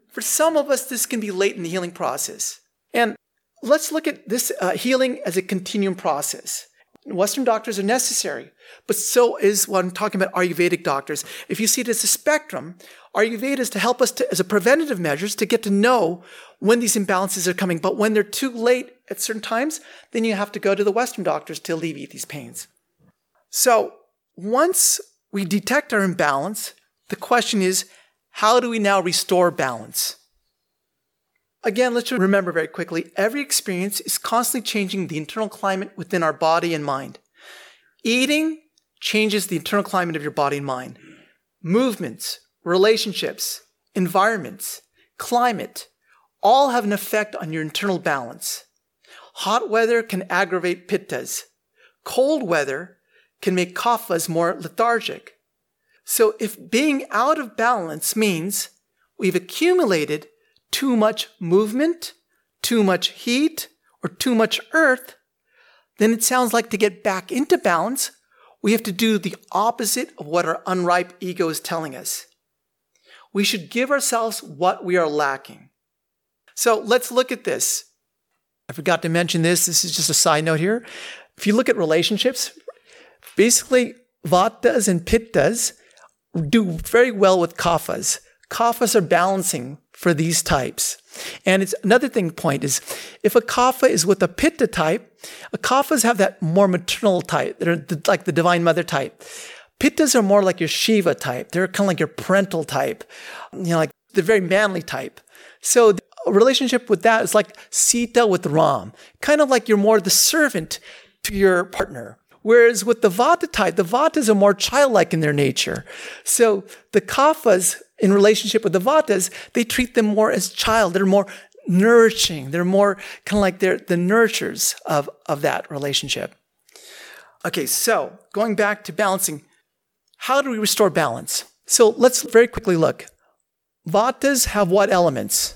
For some of us, this can be late in the healing process. And let's look at this uh, healing as a continuum process. Western doctors are necessary, but so is what I'm talking about Ayurvedic doctors. If you see it as a spectrum, Ayurveda is to help us to, as a preventative measures to get to know when these imbalances are coming. But when they're too late at certain times, then you have to go to the Western doctors to alleviate these pains. So once we detect our imbalance, the question is, how do we now restore balance? Again, let's remember very quickly every experience is constantly changing the internal climate within our body and mind. Eating changes the internal climate of your body and mind. Movements, relationships, environments, climate all have an effect on your internal balance. Hot weather can aggravate pittas. Cold weather can make kaphas more lethargic. So if being out of balance means we've accumulated too much movement, too much heat, or too much earth, then it sounds like to get back into balance, we have to do the opposite of what our unripe ego is telling us. We should give ourselves what we are lacking. So let's look at this. I forgot to mention this. This is just a side note here. If you look at relationships, basically, vatas and pittas do very well with kaphas. Kaphas are balancing for these types. And it's another thing point is if a kapha is with a pitta type, a kaphas have that more maternal type. They're the, like the divine mother type. Pittas are more like your Shiva type. They're kind of like your parental type. You know, like the very manly type. So a relationship with that is like Sita with Ram, kind of like you're more the servant to your partner. Whereas with the Vata type, the Vatas are more childlike in their nature. So the Kaphas in relationship with the Vatas, they treat them more as child. They're more nourishing. They're more kind of like they're the nurturers of, of that relationship. Okay, so going back to balancing, how do we restore balance? So let's very quickly look. Vatas have what elements?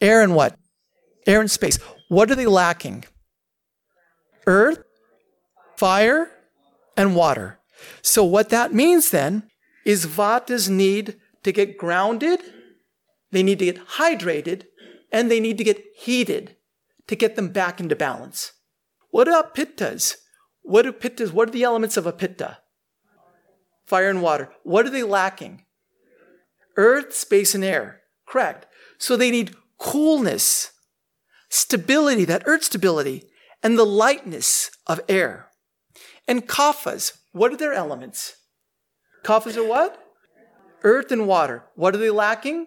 Air and what? Air and space. What are they lacking? Earth, fire, and water. So, what that means then is Vatas need to get grounded, they need to get hydrated, and they need to get heated to get them back into balance. What about Pittas? What do Pittas, what are the elements of a Pitta? Fire and water. What are they lacking? Earth, space, and air. Correct. So they need coolness, stability, that earth stability, and the lightness of air. And kaphas, what are their elements? Kaphas are what? Earth and water. What are they lacking?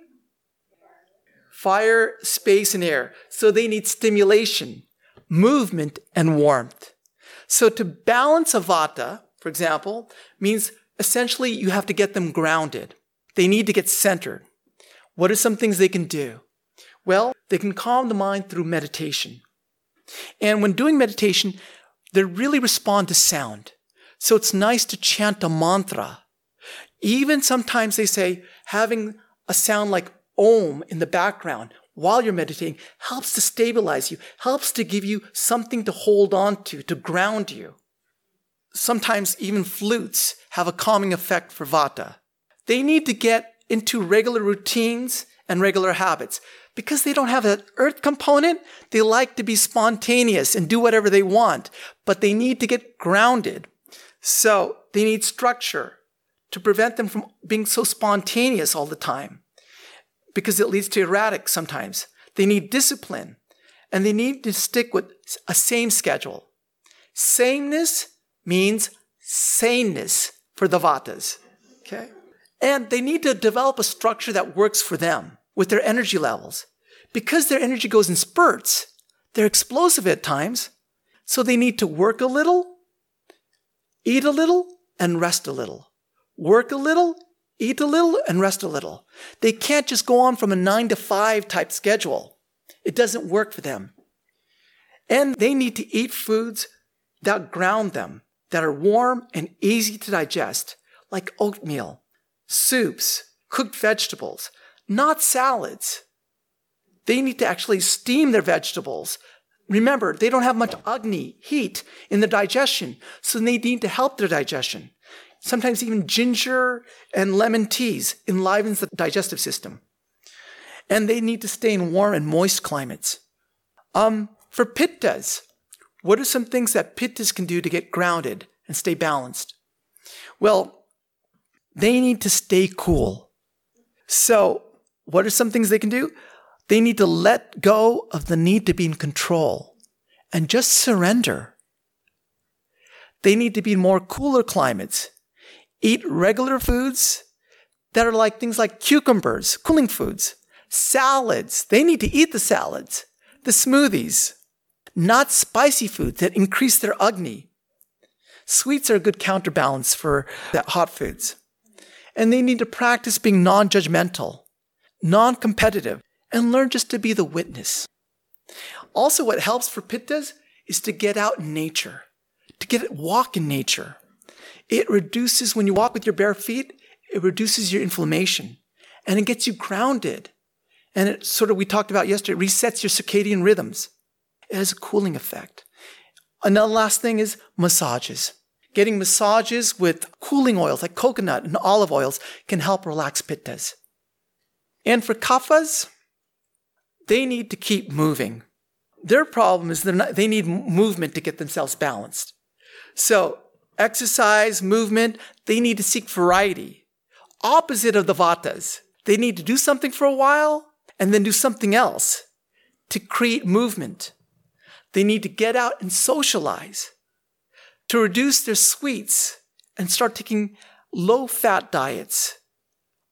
Fire, space, and air. So they need stimulation, movement, and warmth. So to balance a vata, for example, means essentially you have to get them grounded. They need to get centered. What are some things they can do? Well, they can calm the mind through meditation. And when doing meditation, they really respond to sound. So it's nice to chant a mantra. Even sometimes they say having a sound like Om in the background while you're meditating helps to stabilize you, helps to give you something to hold on to, to ground you. Sometimes even flutes have a calming effect for vata. They need to get into regular routines and regular habits. Because they don't have that earth component, they like to be spontaneous and do whatever they want, but they need to get grounded. So they need structure to prevent them from being so spontaneous all the time because it leads to erratic sometimes. They need discipline and they need to stick with a same schedule. Sameness means saneness for the vatas. Okay? And they need to develop a structure that works for them with their energy levels. Because their energy goes in spurts, they're explosive at times. So they need to work a little, eat a little, and rest a little. Work a little, eat a little, and rest a little. They can't just go on from a nine to five type schedule. It doesn't work for them. And they need to eat foods that ground them, that are warm and easy to digest, like oatmeal, soups, cooked vegetables, not salads. They need to actually steam their vegetables. Remember, they don't have much agni, heat, in the digestion, so they need to help their digestion. Sometimes even ginger and lemon teas enlivens the digestive system. And they need to stay in warm and moist climates. Um, for pittas, what are some things that pittas can do to get grounded and stay balanced? Well, they need to stay cool. So, what are some things they can do? They need to let go of the need to be in control and just surrender. They need to be in more cooler climates Eat regular foods that are like things like cucumbers, cooling foods, salads. They need to eat the salads, the smoothies, not spicy foods that increase their agni. Sweets are a good counterbalance for the hot foods. And they need to practice being non judgmental, non competitive, and learn just to be the witness. Also, what helps for pittas is to get out in nature, to get walk in nature. It reduces, when you walk with your bare feet, it reduces your inflammation and it gets you grounded. And it sort of, we talked about yesterday, resets your circadian rhythms. It has a cooling effect. Another last thing is massages. Getting massages with cooling oils like coconut and olive oils can help relax pittas. And for kaphas, they need to keep moving. Their problem is not, they need movement to get themselves balanced. So exercise, movement, they need to seek variety. Opposite of the vatas. They need to do something for a while and then do something else to create movement. They need to get out and socialize, to reduce their sweets and start taking low fat diets,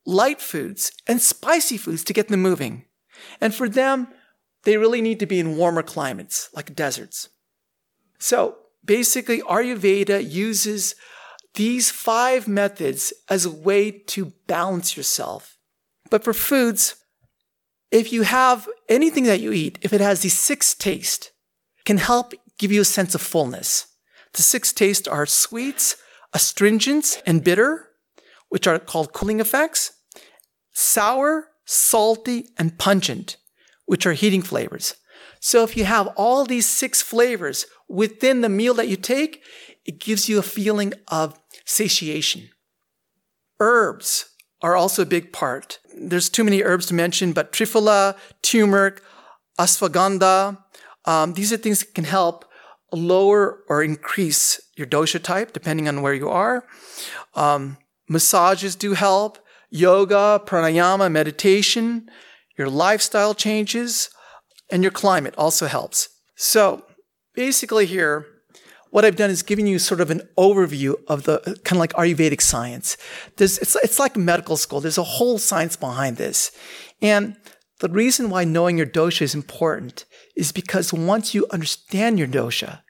light foods, and spicy foods to get them moving. And for them, they really need to be in warmer climates like deserts. So basically, Ayurveda uses these five methods as a way to balance yourself. But for foods, if you have anything that you eat, if it has these six tastes, can help give you a sense of fullness. The six tastes are sweets, astringents, and bitter, which are called cooling effects, sour, salty, and pungent, which are heating flavors. So if you have all these six flavors within the meal that you take, it gives you a feeling of satiation. Herbs are also a big part. There's too many herbs to mention, but triphala, turmeric, ashwagandha, um, these are things that can help lower or increase your dosha type, depending on where you are. Um, massages do help. Yoga, pranayama, meditation your lifestyle changes, and your climate also helps. So basically, here, what I've done is given you sort of an overview of the kind of like Ayurvedic science. There's, it's, it's like medical school. There's a whole science behind this. And the reason why knowing your dosha is important is because once you understand your dosha,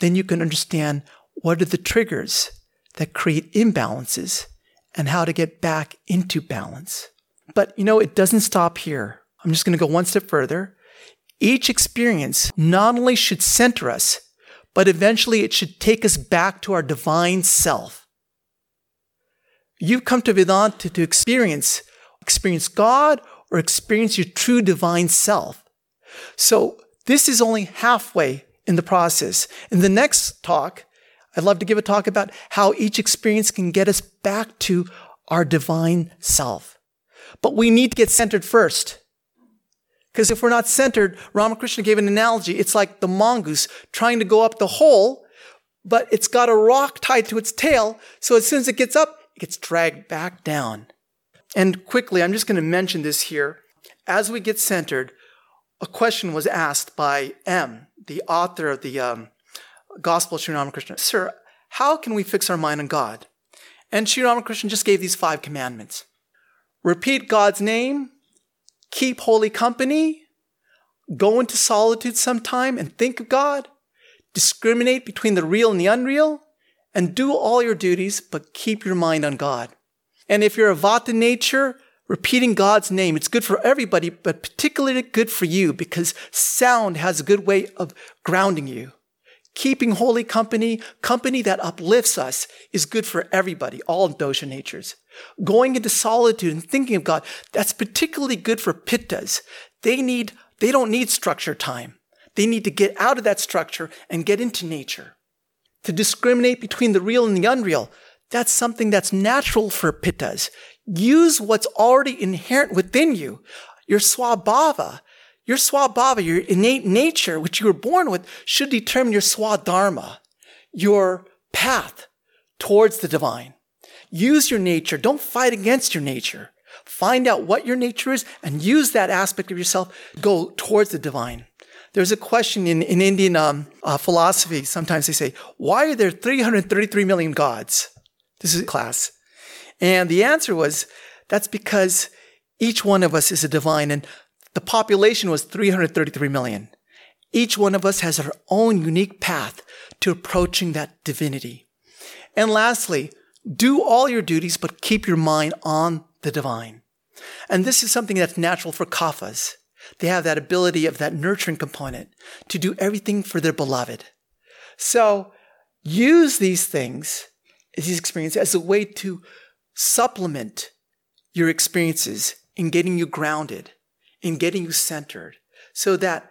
then you can understand what are the triggers that create imbalances and how to get back into balance. But you know, it doesn't stop here. I'm just going to go one step further. Each experience not only should center us, but eventually it should take us back to our divine self. You've come to Vedanta to experience, experience God or experience your true divine self. So this is only halfway in the process. In the next talk, I'd love to give a talk about how each experience can get us back to our divine self. But we need to get centered first. Because if we're not centered, Ramakrishna gave an analogy. It's like the mongoose trying to go up the hole, but it's got a rock tied to its tail. So as soon as it gets up, it gets dragged back down. And quickly, I'm just going to mention this here. As we get centered, a question was asked by M, the author of the um, Gospel of Sri Ramakrishna. Sir, how can we fix our mind on God? And Sri Ramakrishna just gave these five commandments. Repeat God's name, keep holy company, go into solitude sometime and think of God, discriminate between the real and the unreal, and do all your duties, but keep your mind on God. And if you're a Vata nature, repeating God's name, it's good for everybody, but particularly good for you because sound has a good way of grounding you. Keeping holy company, company that uplifts us, is good for everybody, all dosha natures. Going into solitude and thinking of God, that's particularly good for pittas. They need, they don't need structure time. They need to get out of that structure and get into nature. To discriminate between the real and the unreal, that's something that's natural for pittas. Use what's already inherent within you, your swabhava, your swabhava, your innate nature, which you were born with, should determine your swadharma, your path towards the divine. Use your nature. Don't fight against your nature. Find out what your nature is and use that aspect of yourself. Go towards the divine. There's a question in, in Indian um, uh, philosophy. Sometimes they say, why are there 333 million gods? This is a class. And the answer was, that's because each one of us is a divine and the population was 333 million. Each one of us has our own unique path to approaching that divinity. And lastly, do all your duties, but keep your mind on the divine. And this is something that's natural for kaphas. They have that ability of that nurturing component to do everything for their beloved. So use these things, these experiences, as a way to supplement your experiences in getting you grounded in getting you centered so that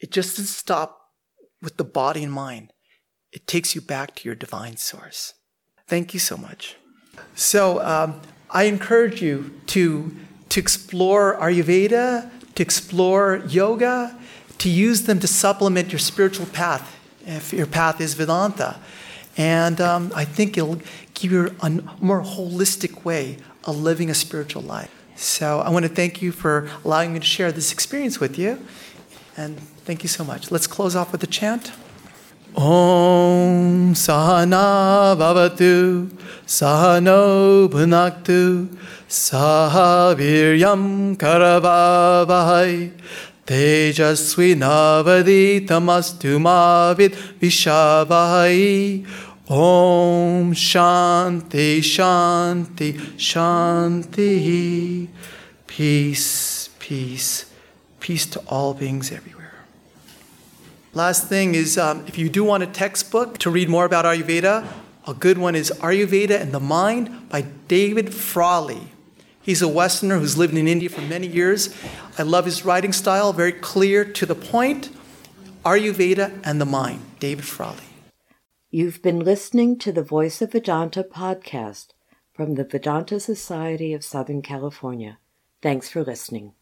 it just doesn't stop with the body and mind. It takes you back to your divine source. Thank you so much. So um, I encourage you to, to explore Ayurveda, to explore yoga, to use them to supplement your spiritual path, if your path is Vedanta. And um, I think it'll give you a more holistic way of living a spiritual life. So I want to thank you for allowing me to share this experience with you. And thank you so much. Let's close off with a chant. Om Sahana Bhavatu Sahano Bhunaktu Sahaviryam Karavavahai Tejasvi Navaditamastu Mavid Vishavahai Om Shanti Shanti Shanti. Peace, peace, peace to all beings everywhere. Last thing is um, if you do want a textbook to read more about Ayurveda, a good one is Ayurveda and the Mind by David Frawley. He's a Westerner who's lived in India for many years. I love his writing style, very clear to the point. Ayurveda and the Mind, David Frawley. You've been listening to the Voice of Vedanta podcast from the Vedanta Society of Southern California. Thanks for listening.